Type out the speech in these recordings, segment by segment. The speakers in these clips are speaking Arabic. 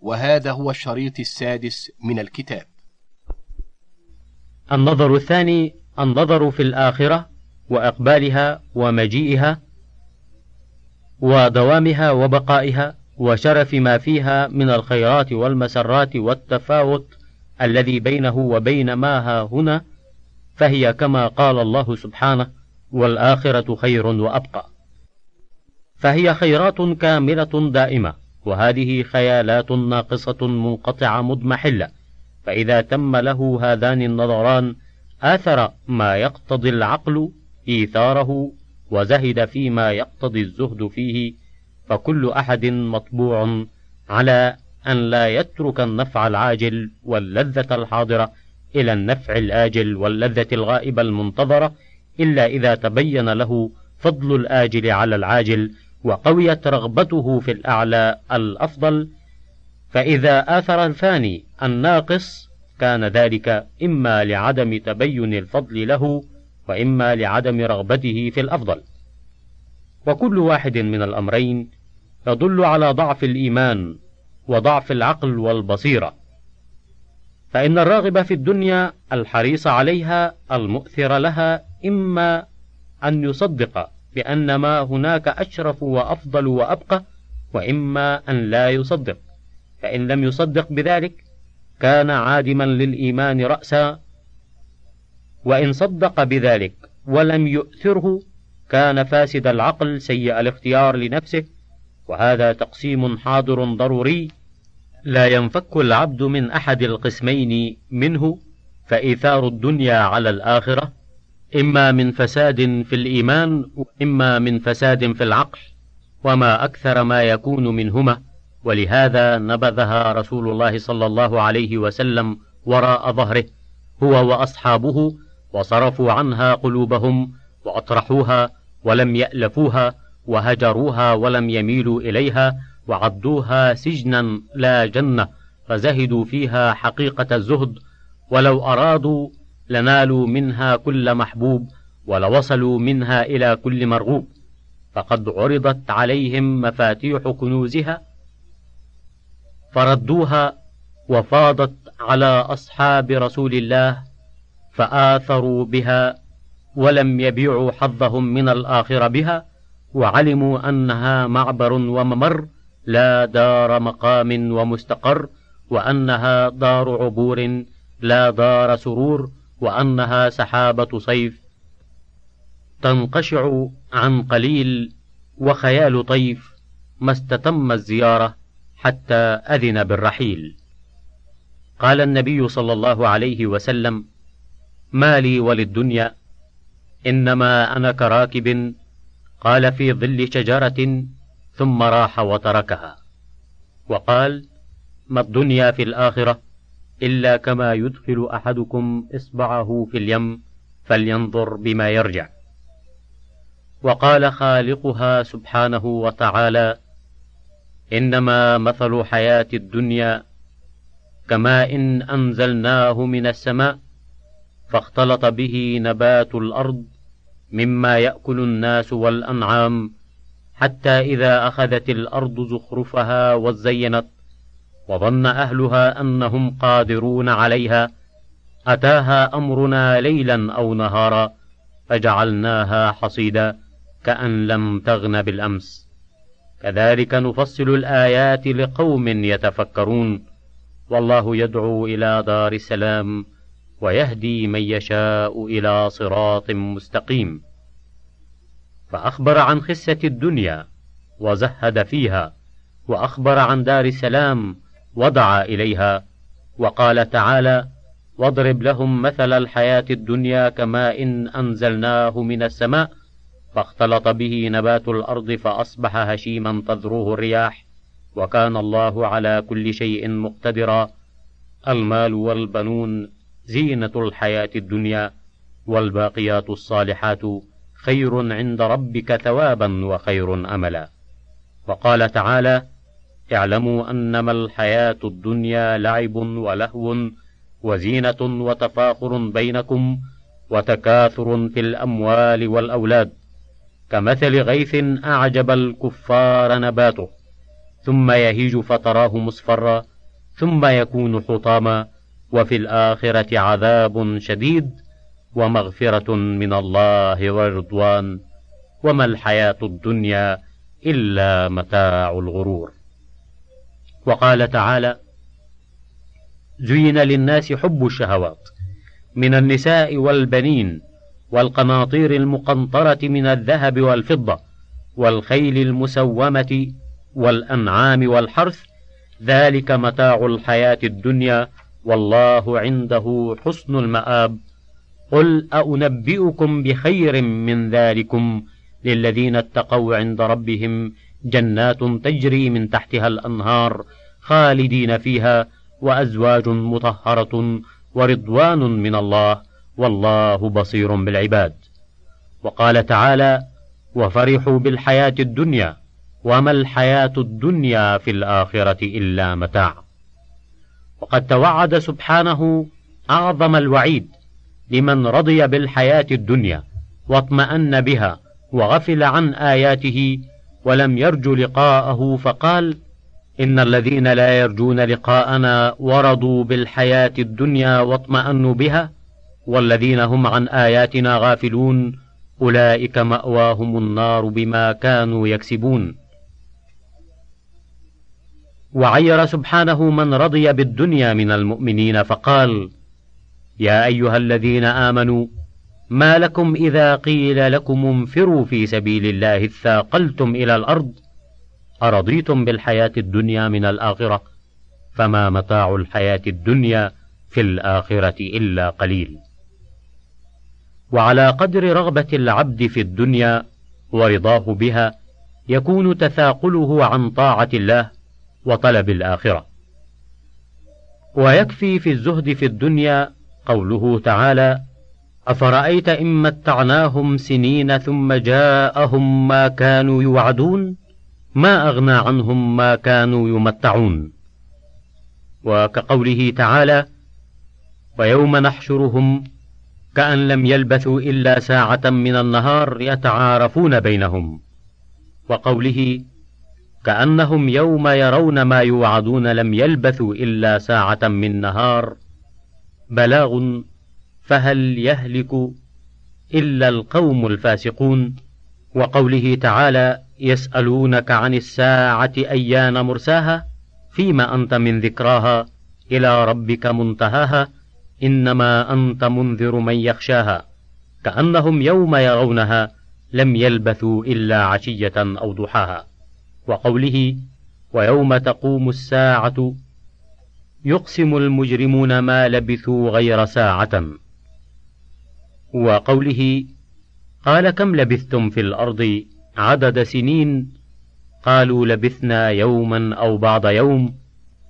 وهذا هو الشريط السادس من الكتاب. النظر الثاني النظر في الآخرة وإقبالها ومجيئها ودوامها وبقائها وشرف ما فيها من الخيرات والمسرات والتفاوت الذي بينه وبين ما ها هنا فهي كما قال الله سبحانه والآخرة خير وأبقى. فهي خيرات كاملة دائمة. وهذه خيالات ناقصة منقطعة مضمحلة فإذا تم له هذان النظران آثر ما يقتضي العقل إيثاره وزهد فيما يقتضي الزهد فيه فكل أحد مطبوع على أن لا يترك النفع العاجل واللذة الحاضرة إلى النفع الآجل واللذة الغائبة المنتظرة إلا إذا تبين له فضل الآجل على العاجل وقويت رغبته في الأعلى الأفضل فإذا آثر الفاني الناقص كان ذلك إما لعدم تبين الفضل له وإما لعدم رغبته في الأفضل. وكل واحد من الأمرين يدل على ضعف الإيمان وضعف العقل والبصيرة. فإن الراغب في الدنيا الحريص عليها المؤثر لها إما أن يصدق بأن ما هناك أشرف وأفضل وأبقى وإما أن لا يصدق. فإن لم يصدق بذلك كان عادما للإيمان رأسا. وإن صدق بذلك ولم يؤثره كان فاسد العقل سيء الاختيار لنفسه. وهذا تقسيم حاضر ضروري. لا ينفك العبد من أحد القسمين منه فإيثار الدنيا على الآخرة. إما من فساد في الإيمان وإما من فساد في العقل وما أكثر ما يكون منهما. ولهذا نبذها رسول الله صلى الله عليه وسلم وراء ظهره هو وأصحابه وصرفوا عنها قلوبهم وأطرحوها ولم يألفوها وهجروها ولم يميلوا إليها وعدوها سجنا لا جنة فزهدوا فيها حقيقة الزهد ولو أرادوا لنالوا منها كل محبوب ولوصلوا منها إلى كل مرغوب. فقد عرضت عليهم مفاتيح كنوزها فردوها وفاضت على أصحاب رسول الله فآثروا بها ولم يبيعوا حظهم من الآخرة بها وعلموا أنها معبر وممر لا دار مقام ومستقر وأنها دار عبور لا دار سرور وأنها سحابة صيف. تنقشع عن قليل وخيال طيف ما استتم الزيارة حتى أذن بالرحيل. قال النبي صلى الله عليه وسلم ما لي وللدنيا إنما أنا كراكب. قال في ظل شجرة ثم راح وتركها. وقال ما الدنيا في الآخرة؟ إلا كما يدخل أحدكم إصبعه في اليم فلينظر بما يرجع. وقال خالقها سبحانه وتعالى إنما مثل حياة الدنيا كماء إن أنزلناه من السماء فاختلط به نبات الأرض مما يأكل الناس والأنعام حتى إذا أخذت الأرض زخرفها وزينت وظن أهلها أنهم قادرون عليها أتاها أمرنا ليلا أو نهارا فجعلناها حصيدا كأن لم تغن بالأمس. كذلك نفصل الآيات لقوم يتفكرون. والله يدعو إلى دار السلام ويهدي من يشاء إلى صراط مستقيم. فأخبر عن خسة الدنيا وزهد فيها وأخبر عن دار السلام ودعا إليها وقال تعالى واضرب لهم مثل الحياة الدنيا كماء إن أنزلناه من السماء فاختلط به نبات الأرض فأصبح هشيما تذروه الرياح وكان الله على كل شيء مقتدرا. المال والبنون زينة الحياة الدنيا والباقيات الصالحات خير عند ربك ثوابا وخير أملا. وقال تعالى اعلموا أنما الحياة الدنيا لعب ولهو وزينة وتفاخر بينكم وتكاثر في الأموال والأولاد كمثل غيث أعجب الكفار نباته ثم يهيج فتراه مصفرا ثم يكون حطاما وفي الآخرة عذاب شديد ومغفرة من الله ورضوان وما الحياة الدنيا إلا متاع الغرور. وقال تعالى زين للناس حب الشهوات من النساء والبنين والقناطير المقنطرة من الذهب والفضة والخيل المسومة والأنعام والحرث ذلك متاع الحياة الدنيا والله عنده حسن المآب. قل أنبئكم بخير من ذلكم للذين اتقوا عند ربهم جنات تجري من تحتها الأنهار خالدين فيها وأزواج مطهرة ورضوان من الله والله بصير بالعباد. وقال تعالى وفرحوا بالحياة الدنيا وما الحياة الدنيا في الآخرة إلا متاع. وقد توعد سبحانه أعظم الوعيد لمن رضي بالحياة الدنيا واطمأن بها وغفل عن آياته ولم يرج لقاءه فقال إن الذين لا يرجون لقاءنا ورضوا بالحياة الدنيا واطمأنوا بها والذين هم عن آياتنا غافلون أولئك مأواهم النار بما كانوا يكسبون. وعير سبحانه من رضي بالدنيا من المؤمنين فقال يا أيها الذين آمنوا ما لكم إذا قيل لكم انفروا في سبيل الله اثاقلتم إلى الأرض أرضيتم بالحياة الدنيا من الآخرة فما متاع الحياة الدنيا في الآخرة إلا قليل. وعلى قدر رغبة العبد في الدنيا ورضاه بها يكون تثاقله عن طاعة الله وطلب الآخرة. ويكفي في الزهد في الدنيا قوله تعالى أفرأيت إن متعناهم سنين ثم جاءهم ما كانوا يوعدون؟ ما أغنى عنهم ما كانوا يمتعون؟ وكقوله تعالى ويوم نحشرهم كأن لم يلبثوا إلا ساعة من النهار يتعارفون بينهم وقوله كأنهم يوم يرون ما يوعدون لم يلبثوا إلا ساعة من نهار بلاغ فهل يهلك إلا القوم الفاسقون؟ وقوله تعالى يسألونك عن الساعة أيان مرساها؟ فيما أنت من ذكراها إلى ربك منتهاها؟ إنما أنت منذر من يخشاها كأنهم يوم يرونها لم يلبثوا إلا عشية أو ضحاها. وقوله ويوم تقوم الساعة يقسم المجرمون ما لبثوا غير ساعة. وقوله قال كم لبثتم في الأرض عدد سنين؟ قالوا لبثنا يوما أو بعض يوم.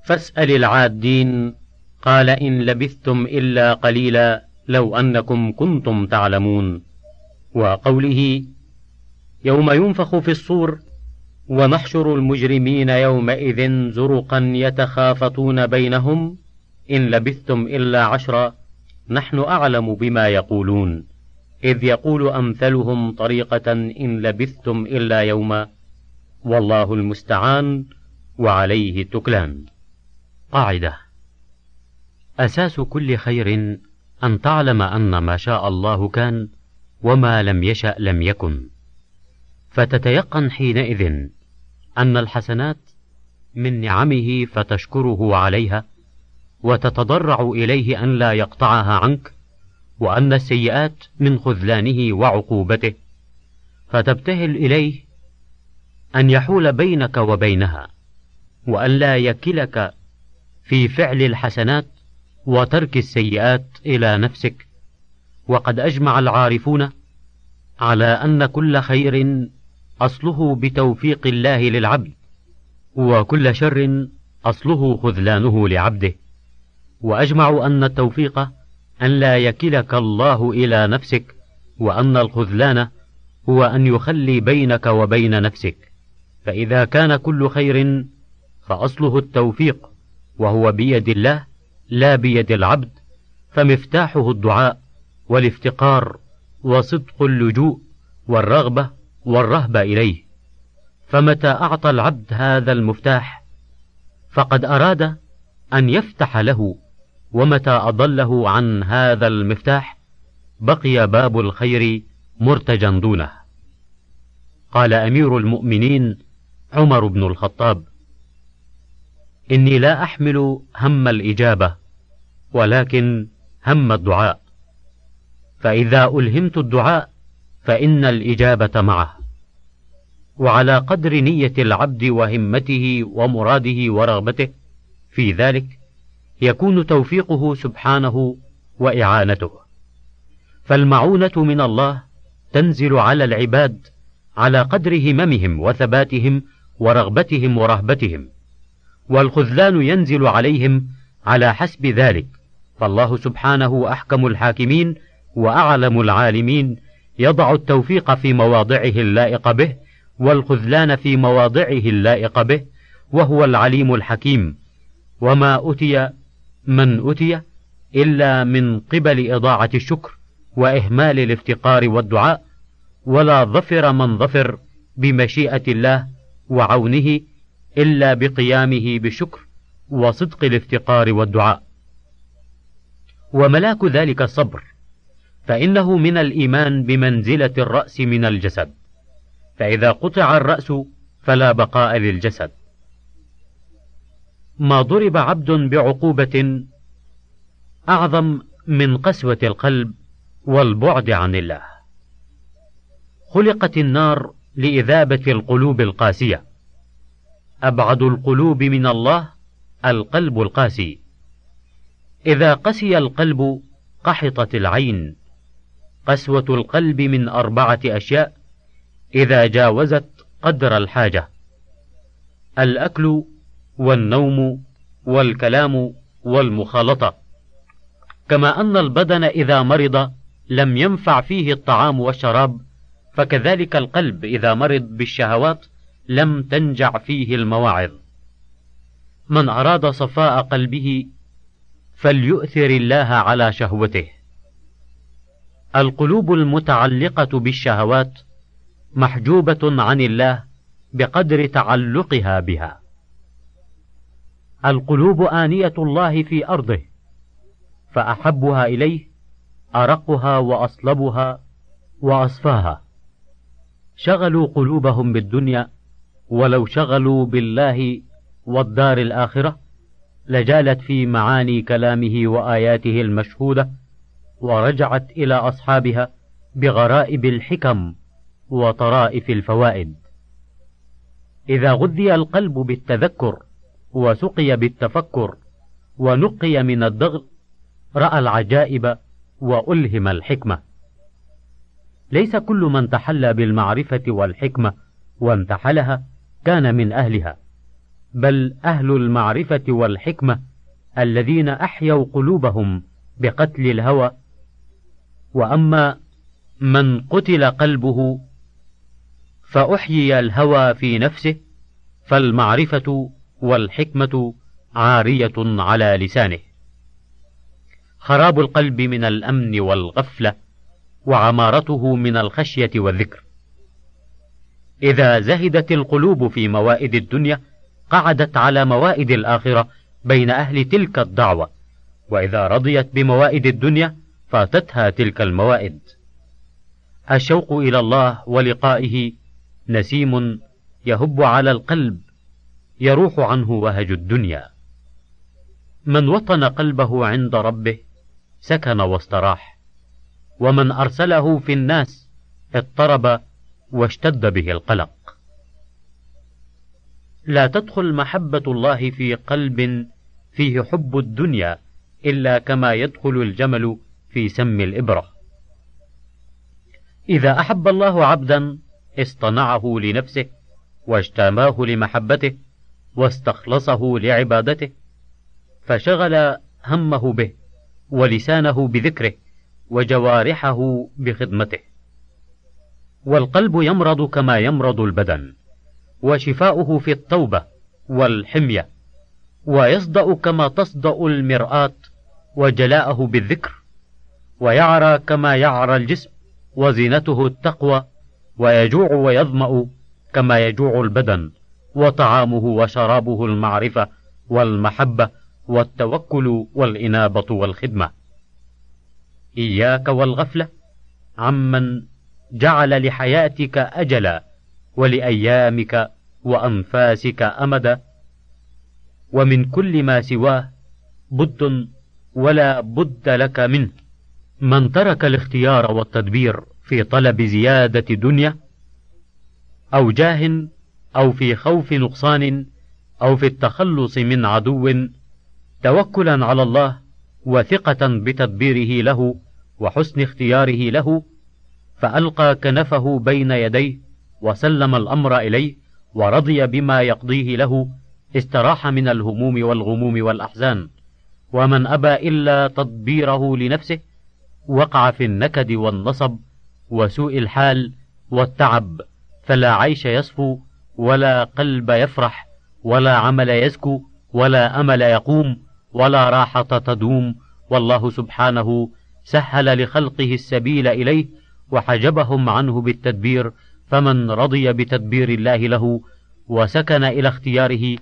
فاسأل العادين قال إن لبثتم إلا قليلا لو أنكم كنتم تعلمون. وقوله يوم ينفخ في الصور ونحشر المجرمين يومئذ زرقا يتخافتون بينهم إن لبثتم إلا عشرا. نحن أعلم بما يقولون. إذ يقول أمثلهم طريقة إن لبثتم إلا يوما والله المستعان وعليه التكلان قاعدة. أساس كل خير أن تعلم أن ما شاء الله كان وما لم يشأ لم يكن. فتتيقن حينئذ أن الحسنات من نعمه فتشكره عليها وتتضرع إليه أن لا يقطعها عنك وأن السيئات من خذلانه وعقوبته. فتبتهل إليه أن يحول بينك وبينها وأن لا يكلك في فعل الحسنات وترك السيئات إلى نفسك. وقد أجمع العارفون على أن كل خير أصله بتوفيق الله للعبد وكل شر أصله خذلانه لعبده. وأجمعوا أن التوفيق أن لا يكلك الله إلى نفسك وأن الخذلان هو أن يخلي بينك وبين نفسك. فإذا كان كل خير فأصله التوفيق وهو بيد الله لا بيد العبد فمفتاحه الدعاء والافتقار وصدق اللجوء والرغبة والرهبة إليه. فمتى أعطى العبد هذا المفتاح؟ فقد أراد أن يفتح له ومتى أضله عن هذا المفتاح بقي باب الخير مرتجا دونه. قال أمير المؤمنين عمر بن الخطاب إني لا أحمل هم الإجابة ولكن هم الدعاء. فإذا ألهمت الدعاء فإن الإجابة معه. وعلى قدر نية العبد وهمته ومراده ورغبته في ذلك يكون توفيقه سبحانه وإعانته. فالمعونة من الله تنزل على العباد على قدر هممهم وثباتهم ورغبتهم ورهبتهم والخذلان ينزل عليهم على حسب ذلك. فالله سبحانه أحكم الحاكمين وأعلم العالمين يضع التوفيق في مواضعه اللائق به والخذلان في مواضعه اللائق به وهو العليم الحكيم. وما أتي من أتي إلا من قبل إضاعة الشكر وإهمال الافتقار والدعاء ولا ظفر من ظفر بمشيئة الله وعونه إلا بقيامه بشكر وصدق الافتقار والدعاء. وملاك ذلك الصبر فإنه من الإيمان بمنزلة الرأس من الجسد فإذا قطع الرأس فلا بقاء للجسد. ما ضرب عبد بعقوبة أعظم من قسوة القلب والبعد عن الله. خلقت النار لإذابة القلوب القاسية. أبعد القلوب من الله القلب القاسي. إذا قسي القلب قحطت العين. قسوة القلب من أربعة أشياء. إذا جاوزت قدر الحاجة. الأكل والنوم والكلام والمخالطة. كما أن البدن إذا مرض لم ينفع فيه الطعام والشراب فكذلك القلب إذا مرض بالشهوات لم تنجع فيه المواعظ. من أراد صفاء قلبه فليؤثر الله على شهوته. القلوب المتعلقة بالشهوات محجوبة عن الله بقدر تعلقها بها. القلوب آنية الله في أرضه فأحبها إليه أرقها وأصلبها وأصفاها. شغلوا قلوبهم بالدنيا ولو شغلوا بالله والدار الآخرة لجالت في معاني كلامه وآياته المشهودة ورجعت إلى أصحابها بغرائب الحكم وطرائف الفوائد. إذا غذي القلب بالتذكر وسقي بالتفكر ونقي من الضغط رأى العجائب وألهم الحكمة. ليس كل من تحلى بالمعرفة والحكمة وانتحلها كان من أهلها بل أهل المعرفة والحكمة الذين أحيوا قلوبهم بقتل الهوى. وأما من قتل قلبه فأحيي الهوى في نفسه فالمعرفة والحكمة عارية على لسانه. خراب القلب من الأمن والغفلة وعمارته من الخشية والذكر. إذا زهدت القلوب في موائد الدنيا قعدت على موائد الآخرة بين أهل تلك الدعوة. وإذا رضيت بموائد الدنيا فاتتها تلك الموائد. الشوق إلى الله ولقائه نسيم يهب على القلب يروح عنه وهج الدنيا. من وطن قلبه عند ربه سكن واستراح. ومن أرسله في الناس اضطرب واشتد به القلق. لا تدخل محبة الله في قلب فيه حب الدنيا إلا كما يدخل الجمل في سم الإبرة. إذا أحب الله عبدا اصطنعه لنفسه واجتماه لمحبته واستخلصه لعبادته فشغل همه به ولسانه بذكره وجوارحه بخدمته. والقلب يمرض كما يمرض البدن وشفاؤه في التوبة والحمية ويصدأ كما تصدأ المرآة وجلاءه بالذكر ويعرى كما يعرى الجسم وزينته التقوى ويجوع ويظمأ كما يجوع البدن. وطعامه وشرابه المعرفة والمحبة والتوكل والإنابة والخدمة. إياك والغفلة عمن جعل لحياتك أجلا ولأيامك وأنفاسك أمدا. ومن كل ما سواه بد ولا بد لك منه. من ترك الاختيار والتدبير في طلب زيادة دنيا أو جاه أو في خوف نقصان أو في التخلص من عدو توكلا على الله وثقة بتدبيره له وحسن اختياره له فألقى كنفه بين يديه وسلم الأمر إليه ورضي بما يقضيه له استراح من الهموم والغموم والأحزان. ومن أبى إلا تدبيره لنفسه وقع في النكد والنصب وسوء الحال والتعب فلا عيش يصفو ولا قلب يفرح ولا عمل يزكو ولا أمل يقوم ولا راحة تدوم. والله سبحانه سهل لخلقه السبيل إليه وحجبهم عنه بالتدبير فمن رضي بتدبير الله له وسكن إلى اختياره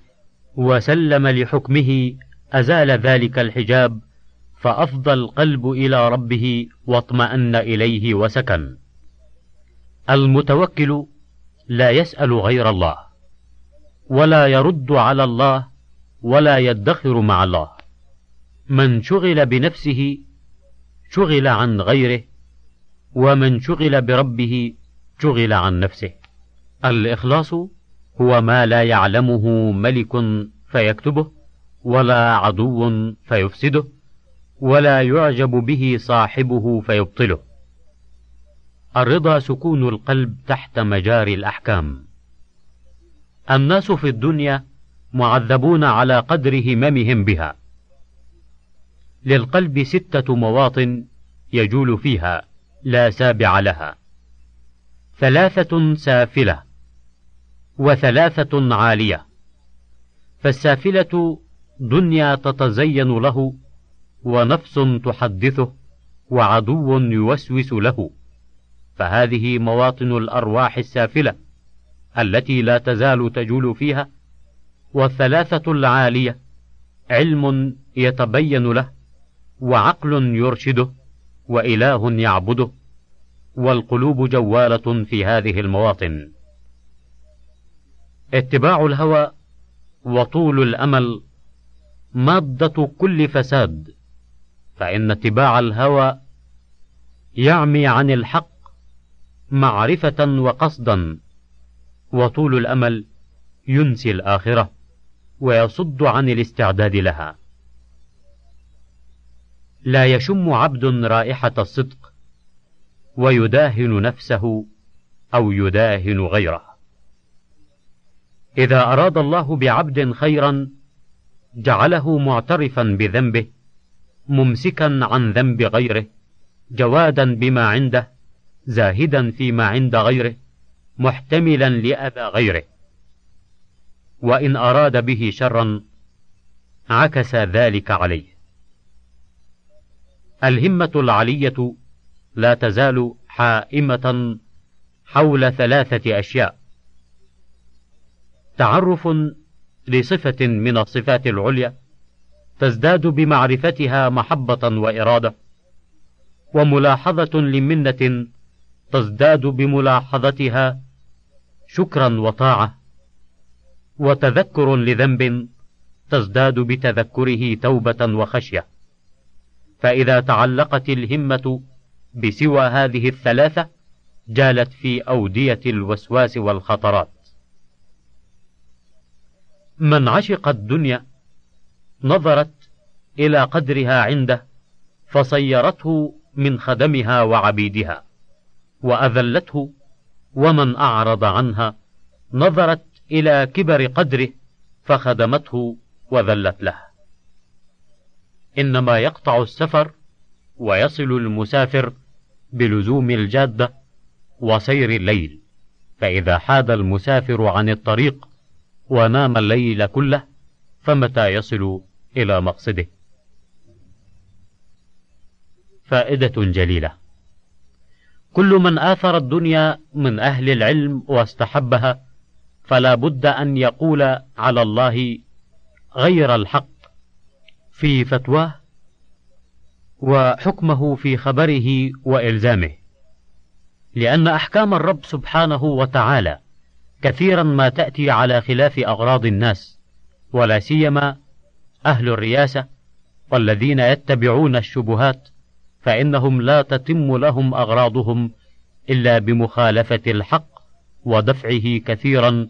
وسلم لحكمه أزال ذلك الحجاب. فافضى القلب إلى ربه واطمأن إليه وسكن. المتوكل لا يسأل غير الله ولا يرد على الله ولا يدخر مع الله. من شغل بنفسه شغل عن غيره ومن شغل بربه شغل عن نفسه. الإخلاص هو ما لا يعلمه ملك فيكتبه ولا عدو فيفسده ولا يعجب به صاحبه فيبطله. الرضا سكون القلب تحت مجاري الأحكام. الناس في الدنيا معذبون على قدر هممهم بها. للقلب ستة مواطن يجول فيها لا سابع لها. ثلاثة سافلة، وثلاثة عالية. فالسافلة دنيا تتزين له، ونفس تحدثه، وعدو يوسوس له. فهذه مواطن الأرواح السافلة التي لا تزال تجول فيها والثلاثة العالية علم يتبين له وعقل يرشده وإله يعبده والقلوب جوالة في هذه المواطن. اتباع الهوى وطول الأمل مادة كل فساد فإن اتباع الهوى يعمي عن الحق معرفة وقصدا. وطول الأمل ينسي الآخرة ويصد عن الاستعداد لها. لا يشم عبد رائحة الصدق ويداهن نفسه أو يداهن غيره. إذا أراد الله بعبد خيرا جعله معترفا بذنبه ممسكا عن ذنب غيره جوادا بما عنده زاهدا فيما عند غيره محتملا لأذى غيره. وإن أراد به شرا عكس ذلك عليه. الهمة العلية لا تزال حائمة حول ثلاثة أشياء. تعرف لصفة من الصفات العليا تزداد بمعرفتها محبة وإرادة وملاحظة لمنة تزداد بملاحظتها شكرا وطاعة وتذكر لذنب تزداد بتذكره توبة وخشية. فإذا تعلقت الهمة بسوى هذه الثلاثة جالت في أودية الوسواس والخطرات. من عشق الدنيا نظرت إلى قدرها عنده فصيرته من خدمها وعبيدها. وأذلته ومن أعرض عنها نظرت إلى كبر قدره فخدمته وذلت له. إنما يقطع السفر ويصل المسافر بلزوم الجادة وسير الليل فإذا حاد المسافر عن الطريق ونام الليل كله فمتى يصل إلى مقصده؟ فائدة جليلة. كل من آثر الدنيا من أهل العلم واستحبها فلا بد أن يقول على الله غير الحق في فتواه وحكمه في خبره وإلزامه. لأن أحكام الرب سبحانه وتعالى كثيرا ما تأتي على خلاف أغراض الناس ولا سيما أهل الرياسة والذين يتبعون الشبهات فإنهم لا تتم لهم أغراضهم إلا بمخالفة الحق ودفعه كثيرا.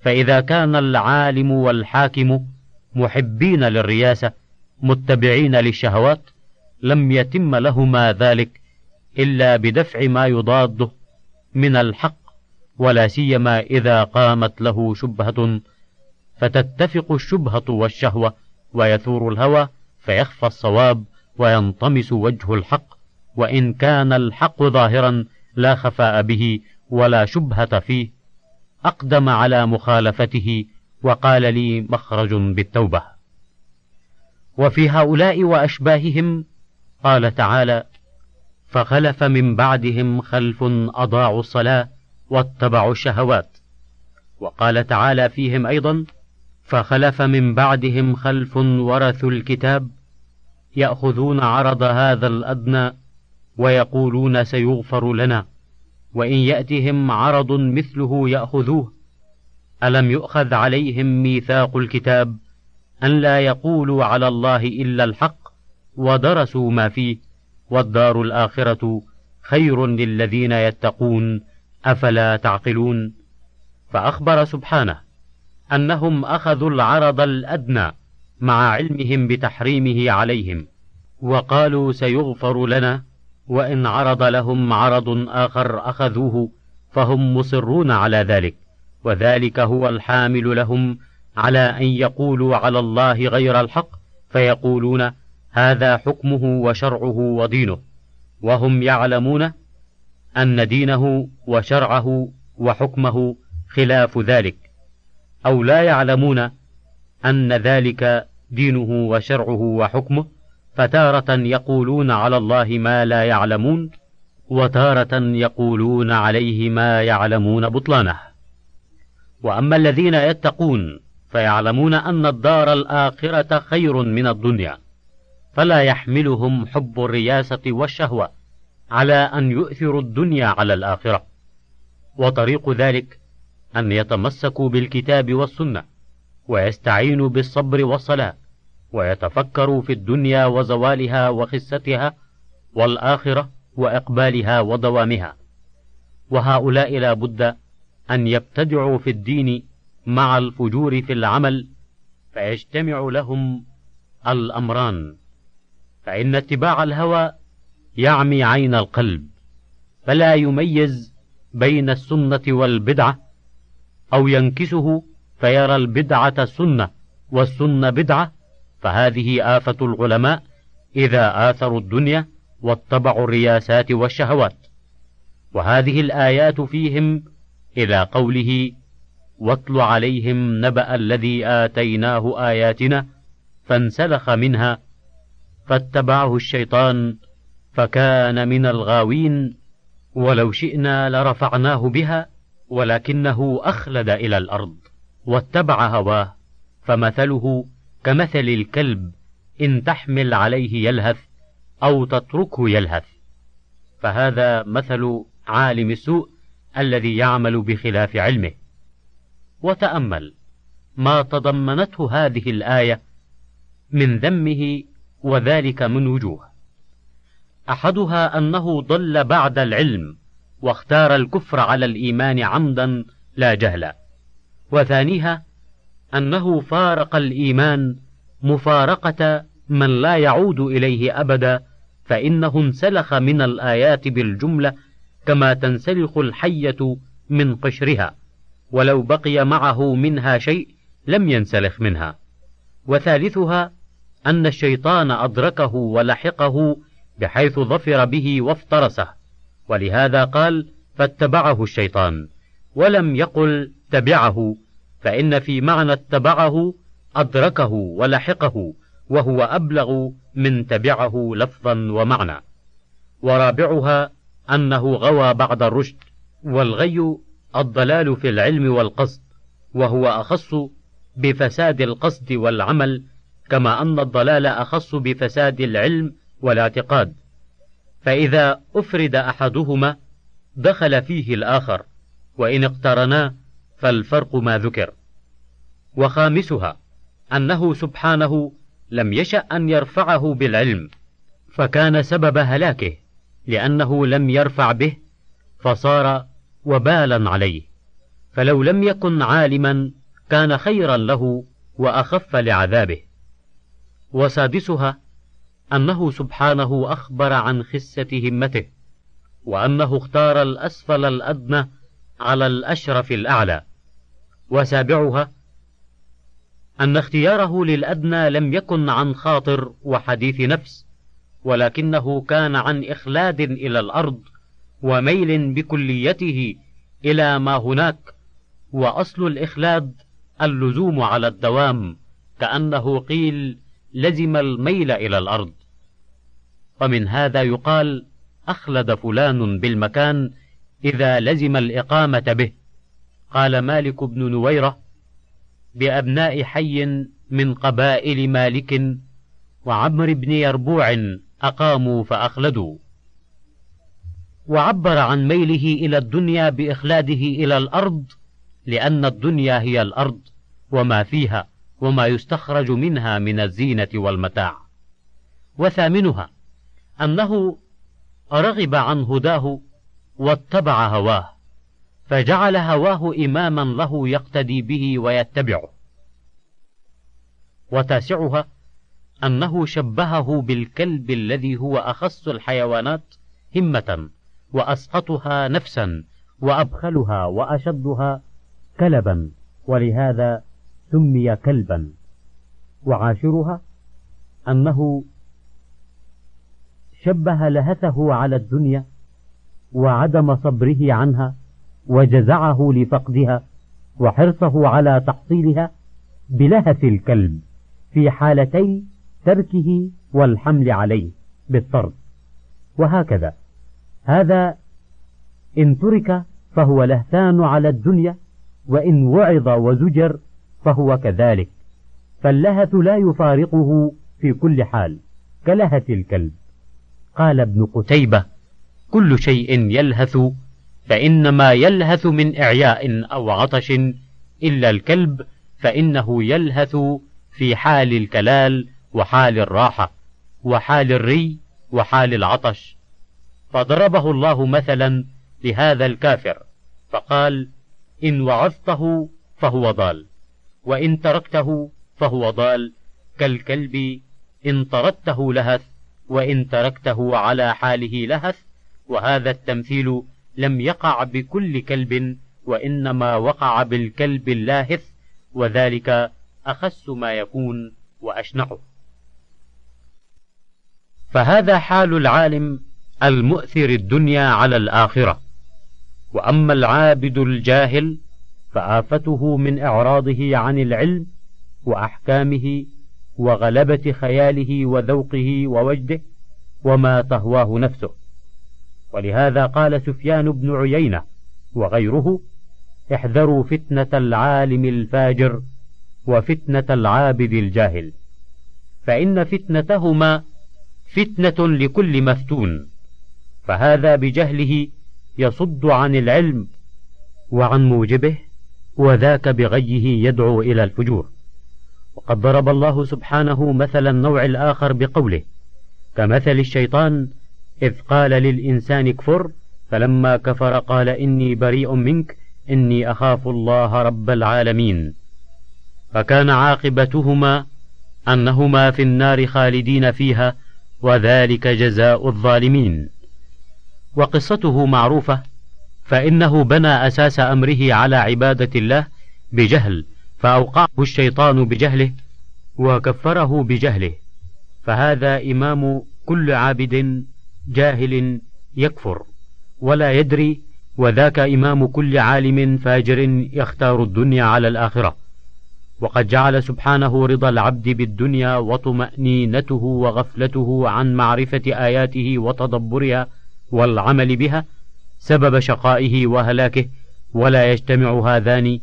فإذا كان العالم والحاكم محبين للرياسة متبعين للشهوات لم يتم لهما ذلك إلا بدفع ما يضاده من الحق ولا سيما إذا قامت له شبهة. فتتفق الشبهة والشهوة ويثور الهوى فيخفى الصواب وينطمس وجه الحق وإن كان الحق ظاهرا لا خفاء به ولا شبهة فيه. أقدم على مخالفته وقال لي مخرج بالتوبة. وفي هؤلاء وأشباههم قال تعالى فخلف من بعدهم خلف أضاعوا الصلاة واتبعوا الشهوات. وقال تعالى فيهم أيضا فخلف من بعدهم خلف ورثوا الكتاب يأخذون عرض هذا الأدنى ويقولون سيغفر لنا وإن يأتهم عرض مثله يأخذوه. ألم يؤخذ عليهم ميثاق الكتاب أن لا يقولوا على الله إلا الحق ودرسوا ما فيه؟ والدار الآخرة خير للذين يتقون أفلا تعقلون؟ فأخبر سبحانه أنهم أخذوا العرض الأدنى مع علمهم بتحريمه عليهم وقالوا سيغفر لنا وإن عرض لهم عرض آخر أخذوه فهم مصرون على ذلك وذلك هو الحامل لهم على أن يقولوا على الله غير الحق فيقولون هذا حكمه وشرعه ودينه وهم يعلمون أن دينه وشرعه وحكمه خلاف ذلك أو لا يعلمون أن ذلك دينه وشرعه وحكمه فتارة يقولون على الله ما لا يعلمون وتارة يقولون عليه ما يعلمون بطلانه. وأما الذين يتقون فيعلمون أن الدار الآخرة خير من الدنيا فلا يحملهم حب الرياسة والشهوة على أن يؤثروا الدنيا على الآخرة. وطريق ذلك أن يتمسكوا بالكتاب والسنة. ويستعينوا بالصبر والصلاة ويتفكروا في الدنيا وزوالها وخستها والآخرة وإقبالها ودوامها. وهؤلاء لا بد أن يبتدعوا في الدين مع الفجور في العمل فيجتمع لهم الأمران. فإن اتباع الهوى يعمي عين القلب فلا يميز بين السنة والبدعة أو ينكسه فيرى البدعة سنة والسنة بدعة فهذه آفة العلماء إذا آثروا الدنيا واتبعوا الرياسات والشهوات. وهذه الآيات فيهم إلى قوله واتل عليهم نبأ الذي آتيناه آياتنا فانسلخ منها فاتبعه الشيطان فكان من الغاوين ولو شئنا لرفعناه بها ولكنه أخلد إلى الأرض. واتبع هواه فمثله كمثل الكلب إن تحمل عليه يلهث أو تتركه يلهث. فهذا مثل عالم السوء الذي يعمل بخلاف علمه. وتأمل ما تضمنته هذه الآية من ذمه وذلك من وجوه. أحدها أنه ضل بعد العلم واختار الكفر على الإيمان عمدا لا جهلا. وثانيها أنه فارق الإيمان مفارقة من لا يعود إليه أبدا فإنه انسلخ من الآيات بالجملة كما تنسلخ الحية من قشرها ولو بقي معه منها شيء لم ينسلخ منها. وثالثها أن الشيطان أدركه ولحقه بحيث ظفر به وافترسه ولهذا قال فاتبعه الشيطان ولم يقل تبعه فإن في معنى اتبعه أدركه ولحقه وهو أبلغ من تبعه لفظا ومعنى. ورابعها أنه غوى بعد الرشد والغي الضلال في العلم والقصد وهو أخص بفساد القصد والعمل كما أن الضلال أخص بفساد العلم والاعتقاد. فإذا أفرد أحدهما دخل فيه الآخر وإن اقترنا فالفرق ما ذكر. وخامسها أنه سبحانه لم يشأ أن يرفعه بالعلم فكان سبب هلاكه لأنه لم يرفع به فصار وبالا عليه. فلو لم يكن عالما كان خيرا له وأخف لعذابه. وسادسها أنه سبحانه أخبر عن خسة همته وأنه اختار الأسفل الأدنى على الأشرف الأعلى. وسابعها أن اختياره للأدنى لم يكن عن خاطر وحديث نفس ولكنه كان عن إخلاد إلى الأرض وميل بكليته إلى ما هناك وأصل الإخلاد اللزوم على الدوام كأنه قيل لزم الميل إلى الأرض. ومن هذا يقال أخلد فلان بالمكان إذا لزم الإقامة به. قال مالك بن نويرة بأبناء حي من قبائل مالك وعمر بن يربوع أقاموا فأخلدوا. وعبر عن ميله إلى الدنيا بإخلاده إلى الأرض لأن الدنيا هي الأرض وما فيها وما يستخرج منها من الزينة والمتاع. وثامنها أنه رغب عن هداه واتبع هواه فجعل هواه إماما له يقتدي به ويتبعه. وتاسعها أنه شبهه بالكلب الذي هو أخص الحيوانات همة وأسقطها نفسا وأبخلها وأشدها كلبا ولهذا سمي كلبا. وعاشرها أنه شبه لهثه على الدنيا وعدم صبره عنها وجزعه لفقدها وحرصه على تحصيلها بلهث الكلب في حالتي تركه والحمل عليه بالطرد. وهكذا. هذا إن ترك فهو لهثان على الدنيا وإن وعظ وزجر فهو كذلك. فاللهث لا يفارقه في كل حال كلهث الكلب. قال ابن قتيبة كل شيء يلهث فإنما يلهث من إعياء أو عطش إلا الكلب فإنه يلهث في حال الكلال وحال الراحة وحال الري وحال العطش. فضربه الله مثلا لهذا الكافر فقال إن وعظته فهو ضال وإن تركته فهو ضال كالكلب إن طردته لهث وإن تركته على حاله لهث وهذا التمثيل لم يقع بكل كلب وإنما وقع بالكلب اللاهث وذلك أخس ما يكون وأشنعه فهذا حال العالم المؤثر الدنيا على الآخرة. وأما العابد الجاهل فآفته من إعراضه عن العلم وأحكامه وغلبة خياله وذوقه ووجده وما تهواه نفسه. ولهذا قال سفيان بن عيينة وغيره احذروا فتنة العالم الفاجر وفتنة العابد الجاهل فإن فتنتهما فتنة لكل مفتون فهذا بجهله يصد عن العلم وعن موجبه وذاك بغيه يدعو إلى الفجور. وقد ضرب الله سبحانه مثل النوع الآخر بقوله كمثل الشيطان إذ قال للإنسان اكفر فلما كفر قال إني بريء منك إني أخاف الله رب العالمين. فكان عاقبتهما أنهما في النار خالدين فيها وذلك جزاء الظالمين. وقصته معروفة فإنه بنى أساس أمره على عبادة الله بجهل فأوقعه الشيطان بجهله وكفره بجهله. فهذا إمام كل عابد جاهل يكفر ولا يدري وذاك إمام كل عالم فاجر يختار الدنيا على الآخرة. وقد جعل سبحانه رضا العبد بالدنيا وطمأنينته وغفلته عن معرفة آياته وتدبرها والعمل بها سبب شقائه وهلاكه ولا يجتمع هذان.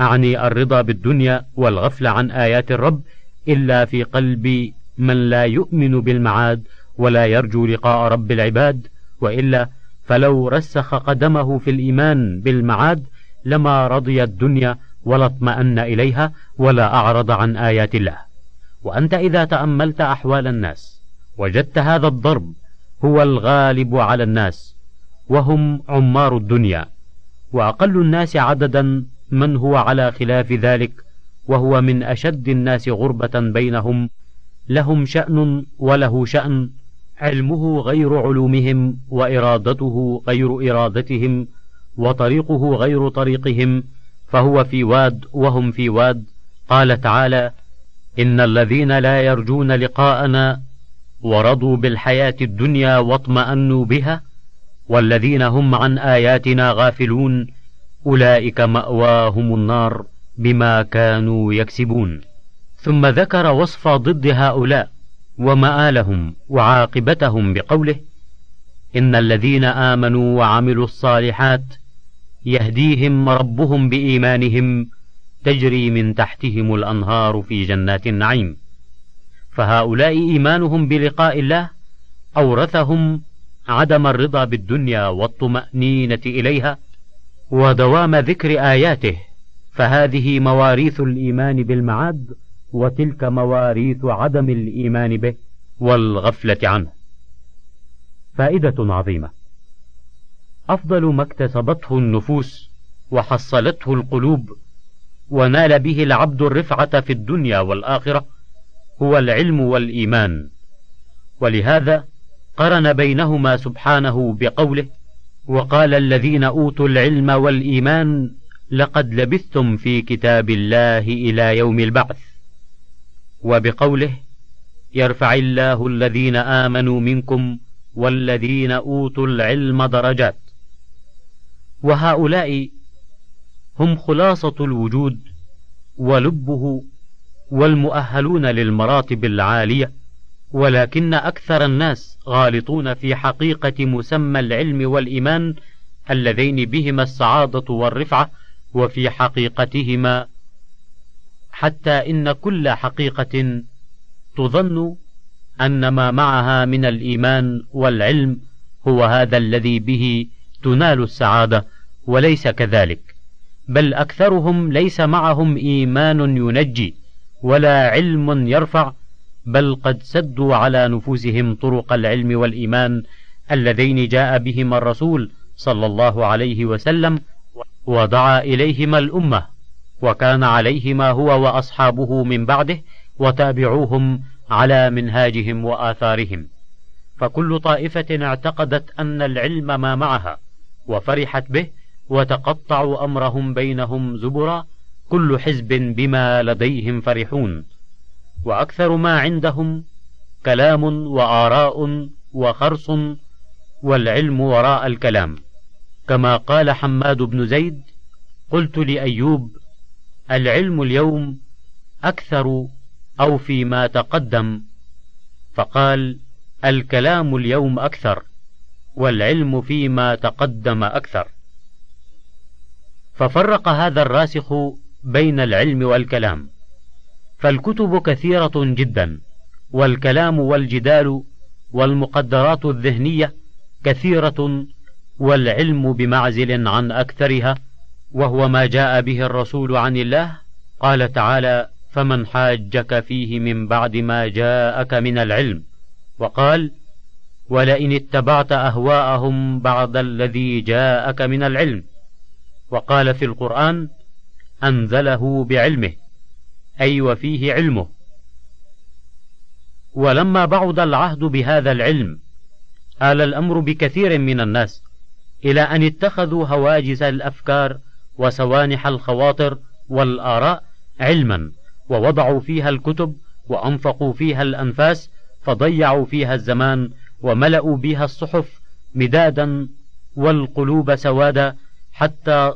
أعني الرضا بالدنيا والغفلة عن آيات الرب إلا في قلب من لا يؤمن بالمعاد. ولا يرجو لقاء رب العباد وإلا فلو رسخ قدمه في الإيمان بالمعاد لما رضي الدنيا ولا اطمأن إليها ولا أعرض عن آيات الله. وأنت إذا تأملت أحوال الناس وجدت هذا الضرب هو الغالب على الناس وهم عمار الدنيا وأقل الناس عددا من هو على خلاف ذلك وهو من أشد الناس غربة بينهم لهم شأن وله شأن علمه غير علومهم وإرادته غير إرادتهم وطريقه غير طريقهم فهو في واد وهم في واد. قال تعالى إن الذين لا يرجون لقاءنا ورضوا بالحياة الدنيا واطمأنوا بها والذين هم عن آياتنا غافلون أولئك مأواهم النار بما كانوا يكسبون. ثم ذكر وصف ضد هؤلاء ومآلهم وعاقبتهم بقوله إن الذين آمنوا وعملوا الصالحات يهديهم ربهم بإيمانهم تجري من تحتهم الأنهار في جنات النعيم فهؤلاء إيمانهم بلقاء الله أورثهم عدم الرضا بالدنيا والطمأنينة إليها ودوام ذكر آياته فهذه مواريث الإيمان بالمعاد وتلك مواريث عدم الإيمان به. والغفلة عنه. فائدة عظيمة. أفضل ما اكتسبته النفوس وحصلته القلوب ونال به العبد الرفعة في الدنيا والآخرة هو العلم والإيمان. ولهذا قرن بينهما سبحانه بقوله وقال الذين أوتوا العلم والإيمان لقد لبثتم في كتاب الله إلى يوم البعث. وبقوله يرفع الله الذين آمنوا منكم والذين أوتوا العلم درجات. وهؤلاء هم خلاصة الوجود ولبه والمؤهلون للمراتب العالية ولكن أكثر الناس غالطون في حقيقة مسمى العلم والإيمان اللذين بهما السعادة والرفعة وفي حقيقتهما حتى إن كل حقيقة تظن أن ما معها من الإيمان والعلم هو هذا الذي به تنال السعادة وليس كذلك. بل أكثرهم ليس معهم إيمان ينجي ولا علم يرفع بل قد سدوا على نفوسهم طرق العلم والإيمان اللذين جاء بهما الرسول صلى الله عليه وسلم ودعا إليهما الأمة. وكان عليهما هو وأصحابه من بعده وتابعوهم على منهاجهم وآثارهم. فكل طائفة اعتقدت أن العلم ما معها وفرحت به وتقطعوا أمرهم بينهم زبرا كل حزب بما لديهم فرحون. وأكثر ما عندهم كلام وآراء وخرص والعلم وراء الكلام. كما قال حماد بن زيد قلت لأيوب العلم اليوم أكثر أو فيما تقدم. فقال الكلام اليوم أكثر والعلم فيما تقدم أكثر. ففرق هذا الراسخ بين العلم والكلام. فالكتب كثيرة جدا والكلام والجدال والمقدرات الذهنية كثيرة والعلم بمعزل عن أكثرها وهو ما جاء به الرسول عن الله قال تعالى فمن حاجك فيه من بعد ما جاءك من العلم وقال ولئن اتبعت أهواءهم بعد الذي جاءك من العلم وقال في القرآن أنزله بعلمه أي وفيه علمه ولما بعد العهد بهذا العلم آل الأمر بكثير من الناس إلى أن اتخذوا هواجس الأفكار وسوانح الخواطر والآراء علما ووضعوا فيها الكتب وأنفقوا فيها الأنفاس فضيعوا فيها الزمان وملأوا بها الصحف مدادا والقلوب سوادا حتى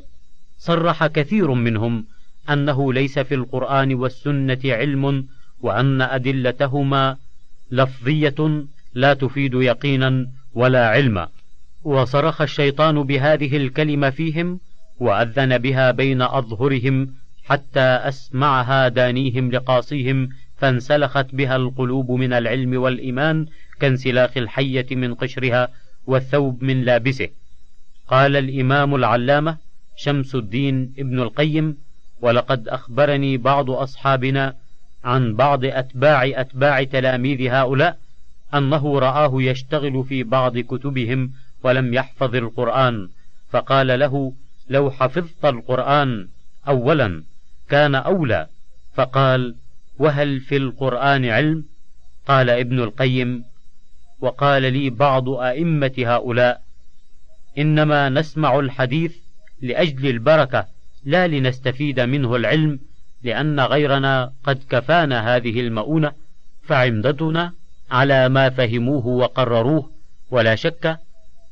صرح كثير منهم أنه ليس في القرآن والسنة علم وأن أدلتهما لفظية لا تفيد يقينا ولا علما. وصرخ الشيطان بهذه الكلمة فيهم وأذن بها بين أظهرهم حتى أسمعها دانيهم لقاصيهم فانسلخت بها القلوب من العلم والإيمان كانسلاخ الحية من قشرها والثوب من لابسه. قال الإمام العلامة شمس الدين ابن القيم ولقد أخبرني بعض أصحابنا عن بعض أتباع أتباع تلاميذ هؤلاء أنه رآه يشتغل في بعض كتبهم ولم يحفظ القرآن فقال له لو حفظت القرآن أولا كان أولى فقال وهل في القرآن علم؟ قال ابن القيم وقال لي بعض أئمة هؤلاء إنما نسمع الحديث لأجل البركة لا لنستفيد منه العلم لأن غيرنا قد كفانا هذه المؤونة فعمدتنا على ما فهموه وقرروه ولا شك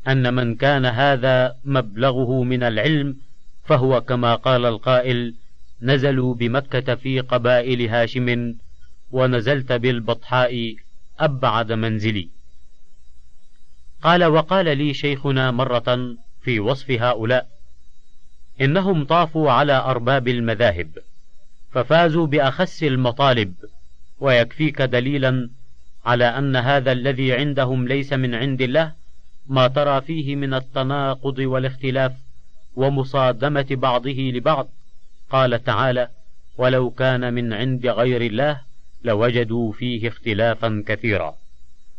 أن من كان هذا مبلغه من العلم فهو كما قال القائل نزلوا بمكة في قبائل هاشم ونزلت بالبطحاء أبعد منزلي. قال وقال لي شيخنا مرة في وصف هؤلاء إنهم طافوا على أرباب المذاهب ففازوا بأخس المطالب ويكفيك دليلا على أن هذا الذي عندهم ليس من عند الله ما ترى فيه من التناقض والاختلاف ومصادمة بعضه لبعض. قال تعالى ولو كان من عند غير الله لوجدوا فيه اختلافا كثيرا.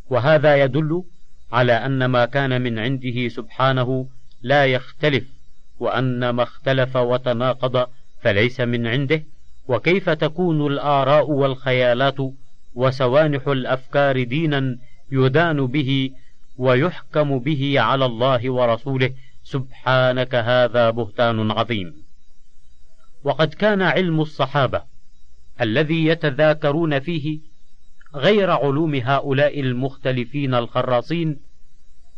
وهذا يدل على أن ما كان من عنده سبحانه لا يختلف وأن ما اختلف وتناقض فليس من عنده. وكيف تكون الآراء والخيالات وسوانح الأفكار دينا يدان به ويحكم به على الله ورسوله سبحانك هذا بهتان عظيم. وقد كان علم الصحابة الذي يتذاكرون فيه غير علوم هؤلاء المختلفين الخراصين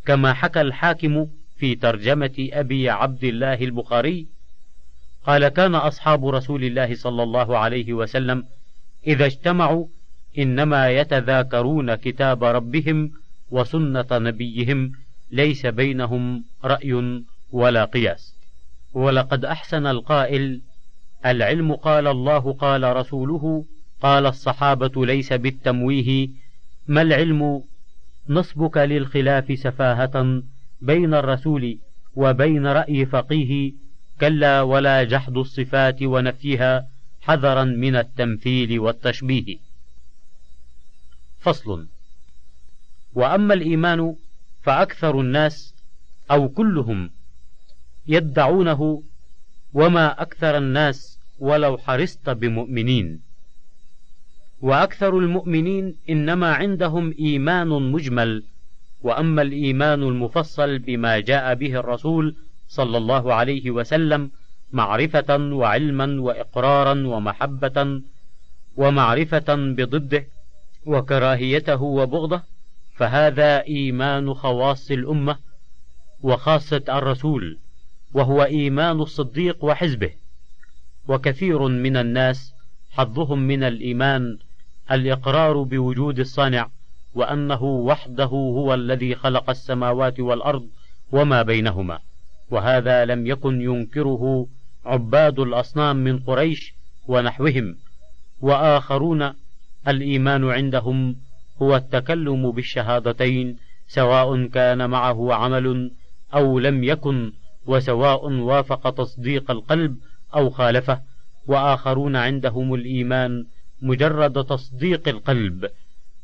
كما حكى الحاكم في ترجمة أبي عبد الله البخاري قال كان أصحاب رسول الله صلى الله عليه وسلم إذا اجتمعوا إنما يتذاكرون كتاب ربهم وسنة نبيهم ليس بينهم رأي ولا قياس. ولقد أحسن القائل العلم قال الله قال رسوله قال الصحابة ليس بالتمويه ما العلم؟ نصبك للخلاف سفاهة بين الرسول وبين رأي فقيه كلا ولا جحد الصفات ونفيها حذرا من التمثيل والتشبيه. فصل. وأما الإيمان فأكثر الناس أو كلهم يدعونه وما أكثر الناس ولو حرصت بمؤمنين. وأكثر المؤمنين إنما عندهم إيمان مجمل وأما الإيمان المفصل بما جاء به الرسول صلى الله عليه وسلم معرفة وعلما وإقرارا ومحبة ومعرفة بضده وكراهيته وبغضه فهذا إيمان خواص الأمة وخاصة الرسول وهو إيمان الصديق وحزبه. وكثير من الناس حظهم من الإيمان الإقرار بوجود الصانع وأنه وحده هو الذي خلق السماوات والأرض وما بينهما. وهذا لم يكن ينكره عباد الأصنام من قريش ونحوهم. وآخرون الإيمان عندهم هو التكلم بالشهادتين سواء كان معه عمل أو لم يكن وسواء وافق تصديق القلب أو خالفه وآخرون عندهم الإيمان مجرد تصديق القلب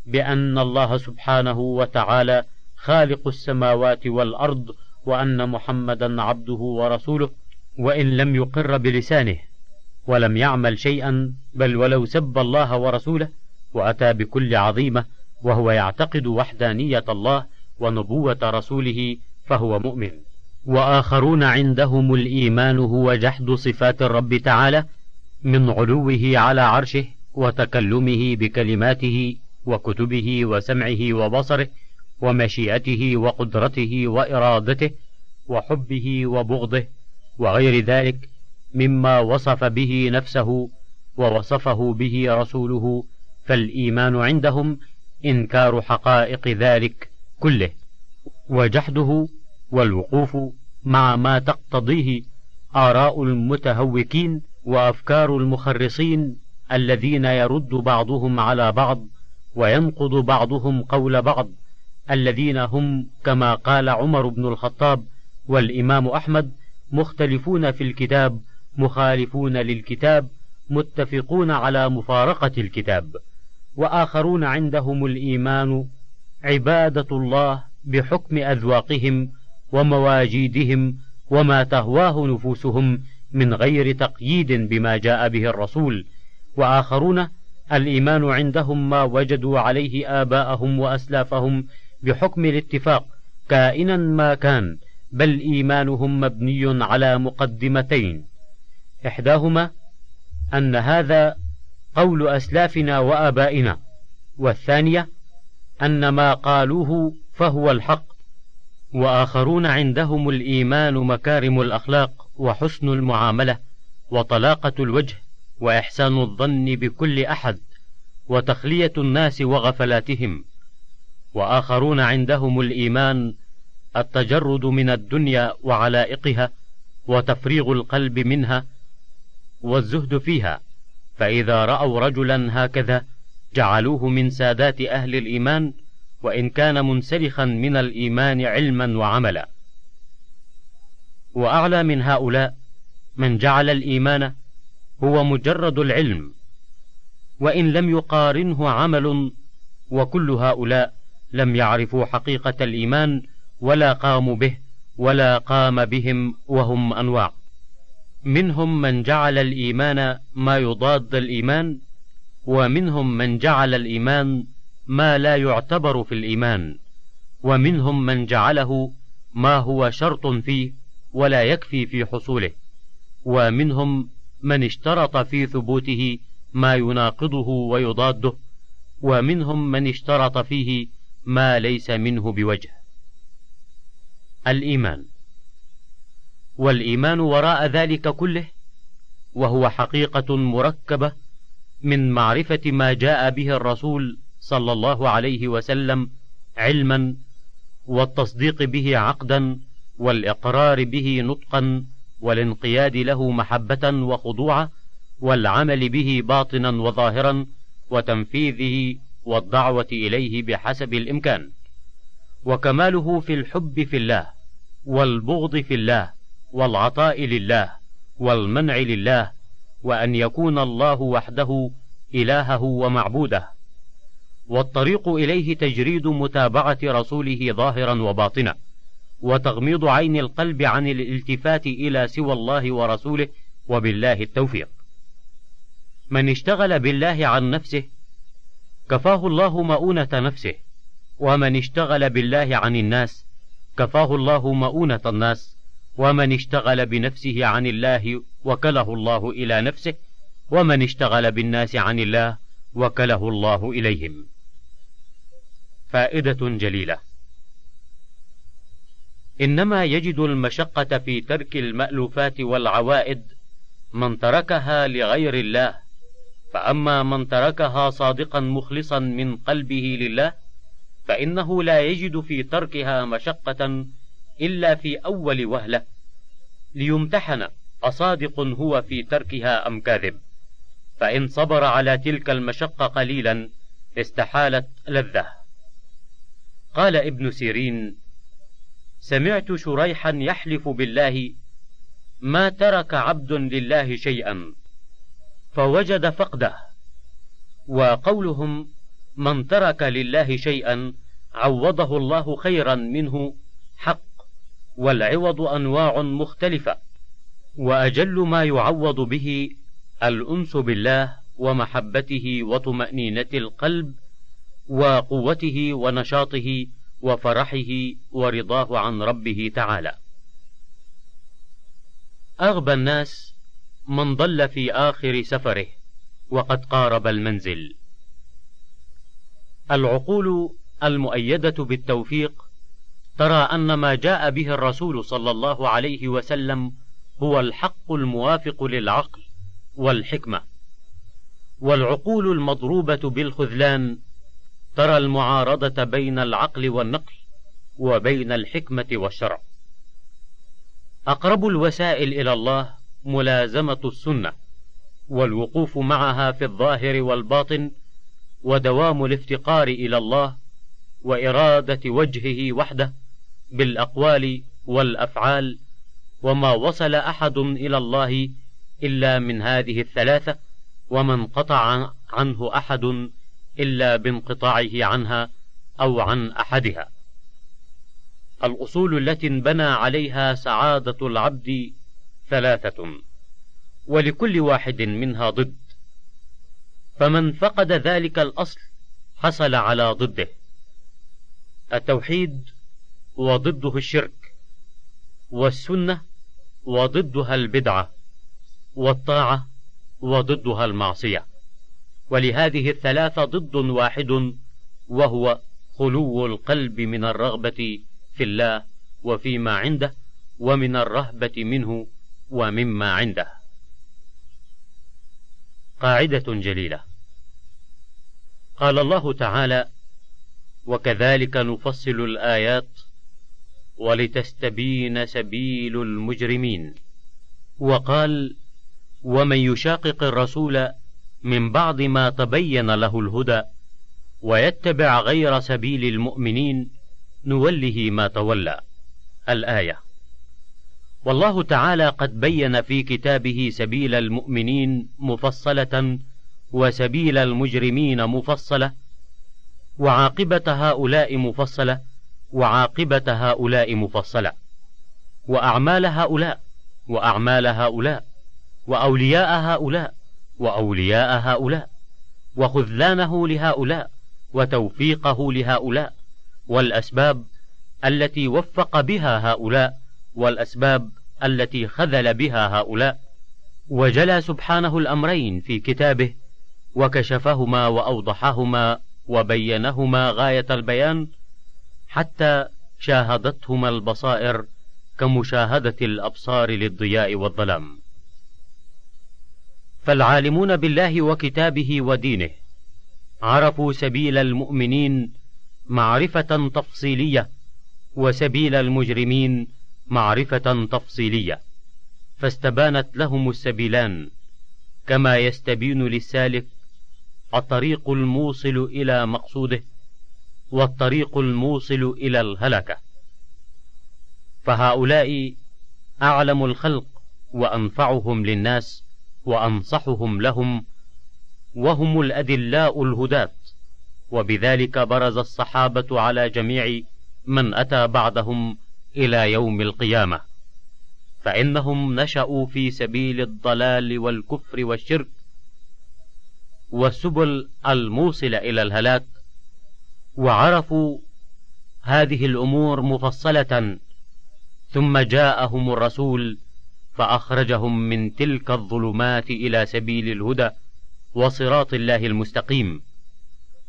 بأن الله سبحانه وتعالى خالق السماوات والأرض وأن محمدا عبده ورسوله وإن لم يقر بلسانه ولم يعمل شيئا بل ولو سب الله ورسوله وأتى بكل عظيمة وهو يعتقد وحدانية الله ونبوة رسوله فهو مؤمن. وآخرون عندهم الإيمان هو جحد صفات الرب تعالى من علوه على عرشه وتكلمه بكلماته وكتبه وسمعه وبصره ومشيئته وقدرته وإرادته وحبه وبغضه وغير ذلك مما وصف به نفسه ووصفه به رسوله فالإيمان عندهم إنكار حقائق ذلك كله وجحده والوقوف مع ما تقتضيه آراء المتهوكين وأفكار المخرصين الذين يرد بعضهم على بعض وينقض بعضهم قول بعض الذين هم كما قال عمر بن الخطاب والإمام أحمد مختلفون في الكتاب مخالفون للكتاب متفقون على مفارقة الكتاب. وآخرون عندهم الإيمان عبادة الله بحكم أذواقهم ومواجيدهم وما تهواه نفوسهم من غير تقييد بما جاء به الرسول. وآخرون الإيمان عندهم ما وجدوا عليه آباءهم وأسلافهم بحكم الاتفاق كائنا ما كان بل إيمانهم مبني على مقدمتين. إحداهما أن هذا قول أسلافنا وآبائنا والثانية أن ما قالوه فهو الحق وآخرون عندهم الإيمان مكارم الأخلاق وحسن المعاملة وطلاقة الوجه وإحسان الظن بكل أحد وتخلية الناس وغفلاتهم. وآخرون عندهم الإيمان التجرد من الدنيا وعلائقها وتفريغ القلب منها والزهد فيها. فإذا رأوا رجلا هكذا جعلوه من سادات أهل الإيمان وإن كان منسلخا من الإيمان علما وعملا. وأعلى من هؤلاء من جعل الإيمان هو مجرد العلم وإن لم يقارنه عمل وكل هؤلاء لم يعرفوا حقيقة الإيمان ولا قاموا به ولا قام بهم وهم أنواع. منهم من جعل الإيمان ما يضاد الإيمان ومنهم من جعل الإيمان ما لا يعتبر في الإيمان ومنهم من جعله ما هو شرط فيه ولا يكفي في حصوله ومنهم من اشترط في ثبوته ما يناقضه ويضاده ومنهم من اشترط فيه ما ليس منه بوجه. الإيمان. والإيمان وراء ذلك كله وهو حقيقة مركبة من معرفة ما جاء به الرسول صلى الله عليه وسلم علما والتصديق به عقدا والإقرار به نطقا والانقياد له محبة وخضوعا والعمل به باطنا وظاهرا وتنفيذه والدعوة إليه بحسب الإمكان. وكماله في الحب في الله والبغض في الله والعطاء لله والمنع لله وأن يكون الله وحده إلهه ومعبوده. والطريق إليه تجريد متابعة رسوله ظاهرا وباطنا. وتغميض عين القلب عن الالتفات إلى سوى الله ورسوله وبالله التوفيق. من اشتغل بالله عن نفسه كفاه الله مؤونة نفسه. ومن اشتغل بالله عن الناس كفاه الله مؤونة الناس. ومن اشتغل بنفسه عن الله وكله الله إلى نفسه ومن اشتغل بالناس عن الله وكله الله إليهم. فائدة جليلة. إنما يجد المشقة في ترك المألوفات والعوائد من تركها لغير الله فأما من تركها صادقا مخلصا من قلبه لله فإنه لا يجد في تركها مشقة إلا في أول وهلة ليمتحن أصادق هو في تركها أم كاذب. فإن صبر على تلك المشقة قليلا استحالت لذة. قال ابن سيرين سمعت شريحا يحلف بالله ما ترك عبد لله شيئا فوجد فقده. وقولهم من ترك لله شيئا عوضه الله خيرا منه حق والعوض أنواع مختلفة وأجل ما يعوض به الأنس بالله ومحبته وطمأنينة القلب وقوته ونشاطه وفرحه ورضاه عن ربه تعالى. أغبى الناس من ضل في آخر سفره وقد قارب المنزل. العقول المؤيدة بالتوفيق ترى أن ما جاء به الرسول صلى الله عليه وسلم هو الحق الموافق للعقل والحكمة. والعقول المضروبة بالخذلان ترى المعارضة بين العقل والنقل وبين الحكمة والشرع. أقرب الوسائل إلى الله ملازمة السنة والوقوف معها في الظاهر والباطن ودوام الافتقار إلى الله وإرادة وجهه وحده بالأقوال والأفعال وما وصل أحد إلى الله إلا من هذه الثلاثة وما انقطع عنه أحد إلا بانقطاعه عنها أو عن أحدها. الأصول التي انبنى عليها سعادة العبد ثلاثة ولكل واحد منها ضد. فمن فقد ذلك الأصل حصل على ضده. التوحيد وضده الشرك والسنة وضدها البدعة والطاعة وضدها المعصية. ولهذه الثلاثة ضد واحد وهو خلو القلب من الرغبة في الله وفيما عنده ومن الرهبة منه ومما عنده. قاعدة جليلة. قال الله تعالى وكذلك نفصل الآيات ولتستبين سبيل المجرمين. وقال ومن يشاقق الرسول من بعد ما تبين له الهدى ويتبع غير سبيل المؤمنين نوله ما تولى. الآية. والله تعالى قد بين في كتابه سبيل المؤمنين مفصلة وسبيل المجرمين مفصلة وعاقبة هؤلاء مفصلة وعاقبة هؤلاء مفصلة وأعمال هؤلاء وأعمال هؤلاء وأولياء هؤلاء وأولياء هؤلاء وخذلانه لهؤلاء وتوفيقه لهؤلاء والأسباب التي وفق بها هؤلاء والأسباب التي خذل بها هؤلاء. وجلى سبحانه الأمرين في كتابه وكشفهما وأوضحهما وبينهما غاية البيان حتى شاهدتهما البصائر كمشاهدة الأبصار للضياء والظلام. فالعالمون بالله وكتابه ودينه عرفوا سبيل المؤمنين معرفة تفصيلية وسبيل المجرمين معرفة تفصيلية فاستبانت لهم السبيلان كما يستبين للسالك الطريق الموصل إلى مقصوده. والطريق الموصل إلى الهلكة. فهؤلاء أعلم الخلق وأنفعهم للناس وأنصحهم لهم وهم الأدلاء الهداة. وبذلك برز الصحابة على جميع من أتى بعدهم إلى يوم القيامة. فإنهم نشأوا في سبيل الضلال والكفر والشرك والسبل الموصله إلى الهلاك وعرفوا هذه الأمور مفصلة ثم جاءهم الرسول فأخرجهم من تلك الظلمات إلى سبيل الهدى وصراط الله المستقيم.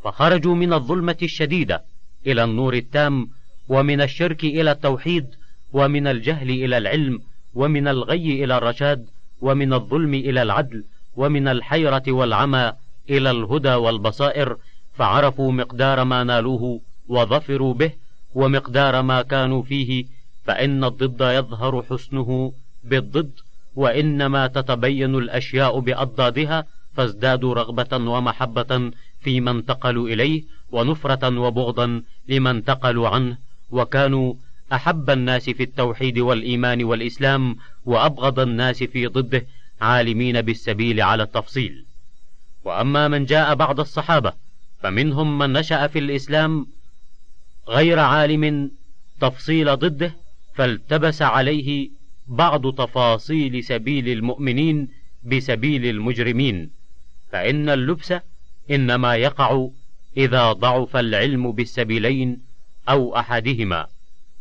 فخرجوا من الظلمة الشديدة إلى النور التام ومن الشرك إلى التوحيد ومن الجهل إلى العلم ومن الغي إلى الرشاد ومن الظلم إلى العدل ومن الحيرة والعمى إلى الهدى والبصائر فعرفوا مقدار ما نالوه وظفروا به ومقدار ما كانوا فيه فإن الضد يظهر حسنه بالضد وإنما تتبين الأشياء بأضدادها فازدادوا رغبة ومحبة فيما انتقلوا إليه ونفرة وبغضا لما انتقلوا عنه. وكانوا أحب الناس في التوحيد والإيمان والإسلام وأبغض الناس في ضده عالمين بالسبيل على التفصيل. وأما من جاء بعد الصحابة فمنهم من نشأ في الإسلام غير عالم تفصيل ضده فالتبس عليه بعض تفاصيل سبيل المؤمنين بسبيل المجرمين. فإن اللبس إنما يقع إذا ضعف العلم بالسبيلين أو أحدهما.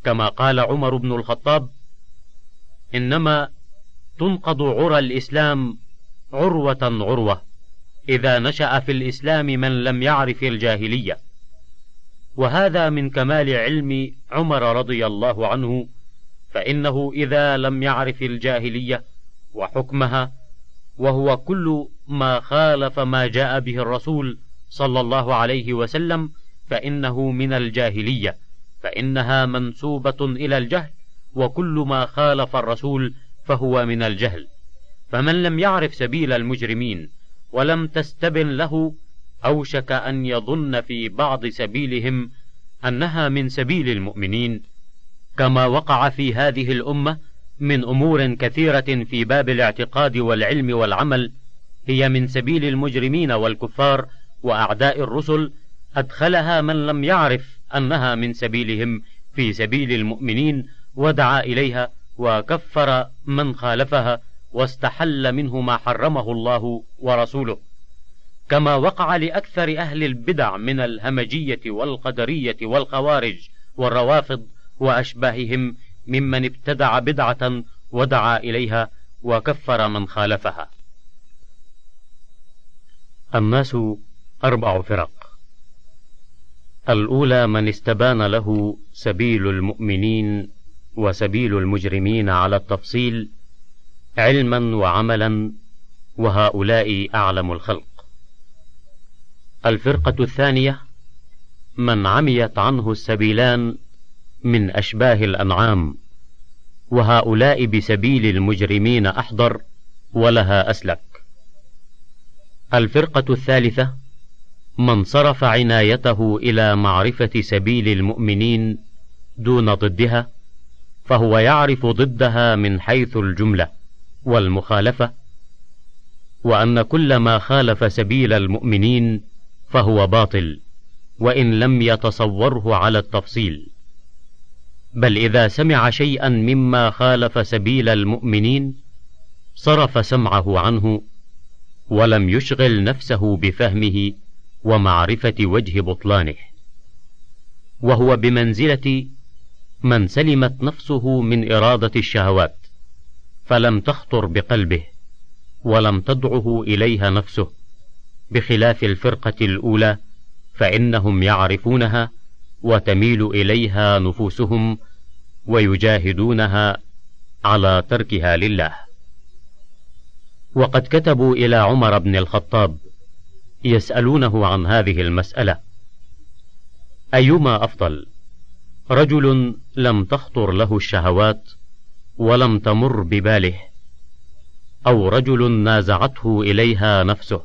كما قال عمر بن الخطاب إنما تنقض عرى الإسلام عروة عروة. إذا نشأ في الإسلام من لم يعرف الجاهلية. وهذا من كمال علم عمر رضي الله عنه فإنه إذا لم يعرف الجاهلية وحكمها وهو كل ما خالف ما جاء به الرسول صلى الله عليه وسلم فإنه من الجاهلية فإنها منسوبة إلى الجهل وكل ما خالف الرسول فهو من الجهل. فمن لم يعرف سبيل المجرمين ولم تستبن له أوشك أن يظن في بعض سبيلهم أنها من سبيل المؤمنين. كما وقع في هذه الأمة من أمور كثيرة في باب الاعتقاد والعلم والعمل هي من سبيل المجرمين والكفار وأعداء الرسل أدخلها من لم يعرف أنها من سبيلهم في سبيل المؤمنين ودعا إليها وكفر من خالفها. واستحل منه ما حرمه الله ورسوله كما وقع لأكثر أهل البدع من الهمجية والقدرية والخوارج والروافض وأشباههم ممن ابتدع بدعة ودعا إليها وكفر من خالفها. الناس أربع فرق. الأولى من استبان له سبيل المؤمنين وسبيل المجرمين على التفصيل علما وعملا وهؤلاء أعلم الخلق. الفرقة الثانية من عميت عنه السبيلان من أشباه الأنعام وهؤلاء بسبيل المجرمين أحضر ولها أسلك الفرقة الثالثة من صرف عنايته إلى معرفة سبيل المؤمنين دون ضدها فهو يعرف ضدها من حيث الجملة والمخالفة وأن كل ما خالف سبيل المؤمنين فهو باطل وإن لم يتصوره على التفصيل. بل إذا سمع شيئا مما خالف سبيل المؤمنين صرف سمعه عنه ولم يشغل نفسه بفهمه ومعرفة وجه بطلانه. وهو بمنزلة من سلمت نفسه من إرادة الشهوات. فلم تخطر بقلبه ولم تدعه إليها نفسه بخلاف الفرقة الأولى فإنهم يعرفونها وتميل إليها نفوسهم ويجاهدونها على تركها لله. وقد كتبوا إلى عمر بن الخطاب يسألونه عن هذه المسألة. أيما أفضل رجل لم تخطر له الشهوات ولم تمر بباله أو رجل نازعته إليها نفسه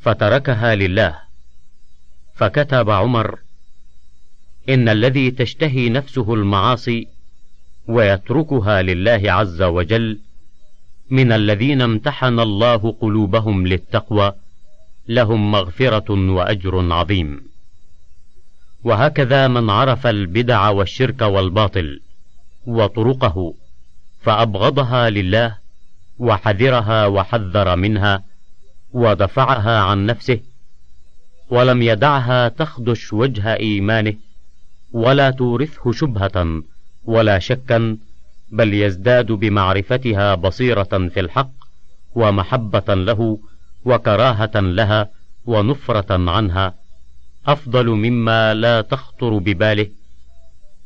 فتركها لله. فكتب عمر إن الذي تشتهي نفسه المعاصي ويتركها لله عز وجل من الذين امتحن الله قلوبهم للتقوى لهم مغفرة وأجر عظيم. وهكذا من عرف البدع والشرك والباطل وطرقه. فأبغضها لله وحذرها وحذر منها ودفعها عن نفسه ولم يدعها تخدش وجه إيمانه ولا تورثه شبهة ولا شكا بل يزداد بمعرفتها بصيرة في الحق ومحبة له وكراهة لها ونفرة عنها أفضل مما لا تخطر بباله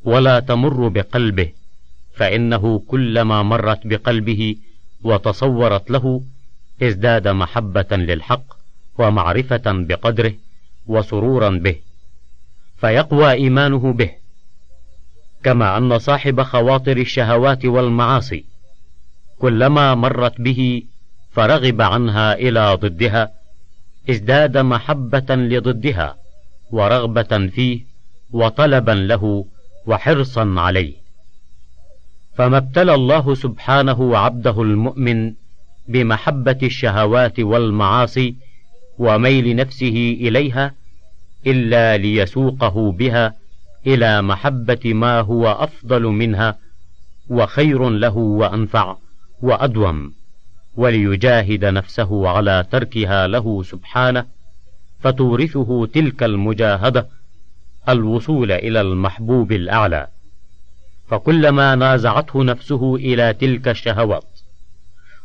ولا تمر بقلبه فإنه كلما مرت بقلبه وتصورت له ازداد محبة للحق ومعرفة بقدره وسرورا به فيقوى إيمانه به كما أن صاحب خواطر الشهوات والمعاصي كلما مرت به فرغب عنها إلى ضدها ازداد محبة لضدها ورغبة فيه وطلبا له وحرصا عليه. فما ابتلى الله سبحانه عبده المؤمن بمحبة الشهوات والمعاصي وميل نفسه إليها إلا ليسوقه بها إلى محبة ما هو أفضل منها وخير له وأنفع وأدوم وليجاهد نفسه على تركها له سبحانه فتورثه تلك المجاهدة الوصول إلى المحبوب الأعلى. فكلما نازعته نفسه إلى تلك الشهوات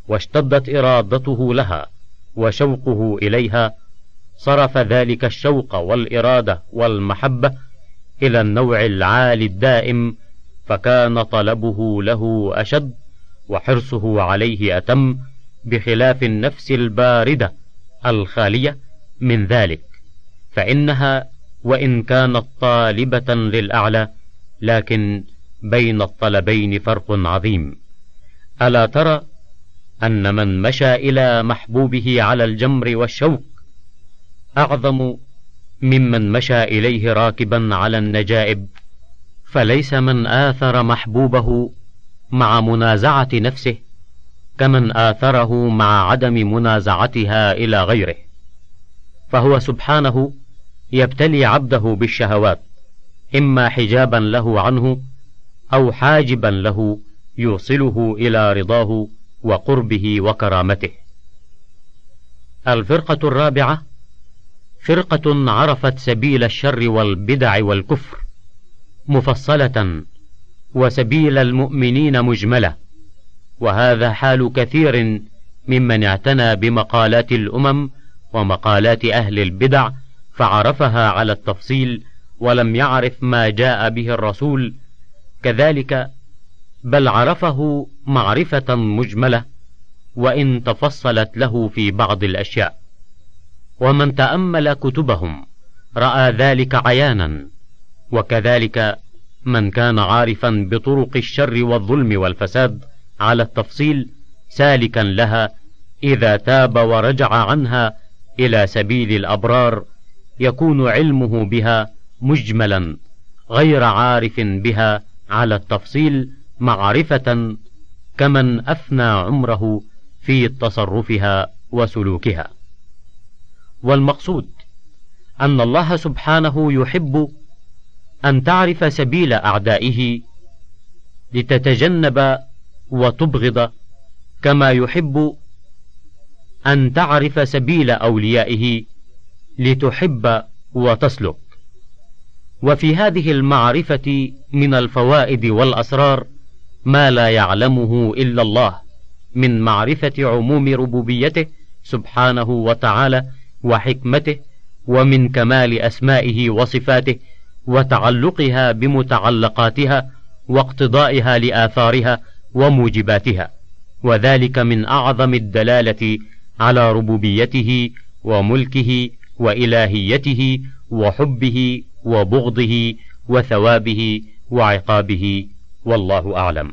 واشتدت إرادته لها وشوقه إليها صرف ذلك الشوق والإرادة والمحبة إلى النوع العالي الدائم فكان طلبه له أشد وحرصه عليه أتم بخلاف النفس الباردة الخالية من ذلك. فإنها وإن كانت طالبة للأعلى لكن بين الطلبين فرق عظيم. ألا ترى أن من مشى إلى محبوبه على الجمر والشوك أعظم ممن مشى إليه راكبا على النجائب فليس من آثر محبوبه مع منازعة نفسه كمن آثره مع عدم منازعتها إلى غيره. فهو سبحانه يبتلي عبده بالشهوات إما حجابا له عنه أو حاجبا له يوصله إلى رضاه وقربه وكرامته. الفرقة الرابعة فرقة عرفت سبيل الشر والبدع والكفر مفصلة وسبيل المؤمنين مجملة وهذا حال كثير ممن اعتنى بمقالات الأمم ومقالات أهل البدع فعرفها على التفصيل ولم يعرف ما جاء به الرسول كذلك بل عرفه معرفة مجملة وإن تفصلت له في بعض الأشياء. ومن تأمل كتبهم رأى ذلك عيانا وكذلك من كان عارفا بطرق الشر والظلم والفساد على التفصيل سالكا لها إذا تاب ورجع عنها إلى سبيل الأبرار يكون علمه بها مجملا غير عارف بها على التفصيل معرفة كمن أفنى عمره في تصرفها وسلوكها. والمقصود أن الله سبحانه يحب أن تعرف سبيل أعدائه لتتجنب وتبغض كما يحب أن تعرف سبيل أوليائه لتحب وتسلك. وفي هذه المعرفة من الفوائد والأسرار ما لا يعلمه إلا الله من معرفة عموم ربوبيته سبحانه وتعالى وحكمته ومن كمال أسمائه وصفاته وتعلقها بمتعلقاتها واقتضائها لآثارها وموجباتها وذلك من أعظم الدلالة على ربوبيته وملكه وإلهيته وحبه وبغضه وثوابه وعقابه والله أعلم.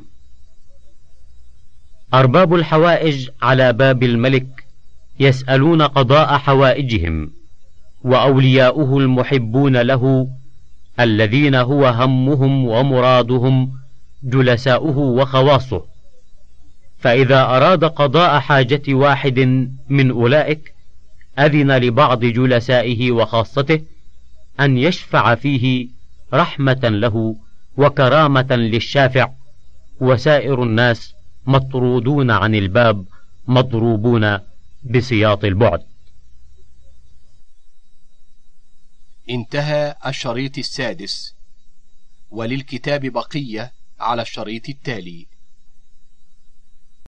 أرباب الحوائج على باب الملك يسألون قضاء حوائجهم وأولياؤه المحبون له الذين هو همهم ومرادهم جلساؤه وخواصه. فإذا أراد قضاء حاجة واحد من أولئك أذن لبعض جلسائه وخاصته أن يشفع فيه رحمة له وكرامة للشافع. وسائر الناس مطرودون عن الباب مضروبون بسياط البعد. انتهى الشريط السادس. وللكتاب بقية على الشريط التالي.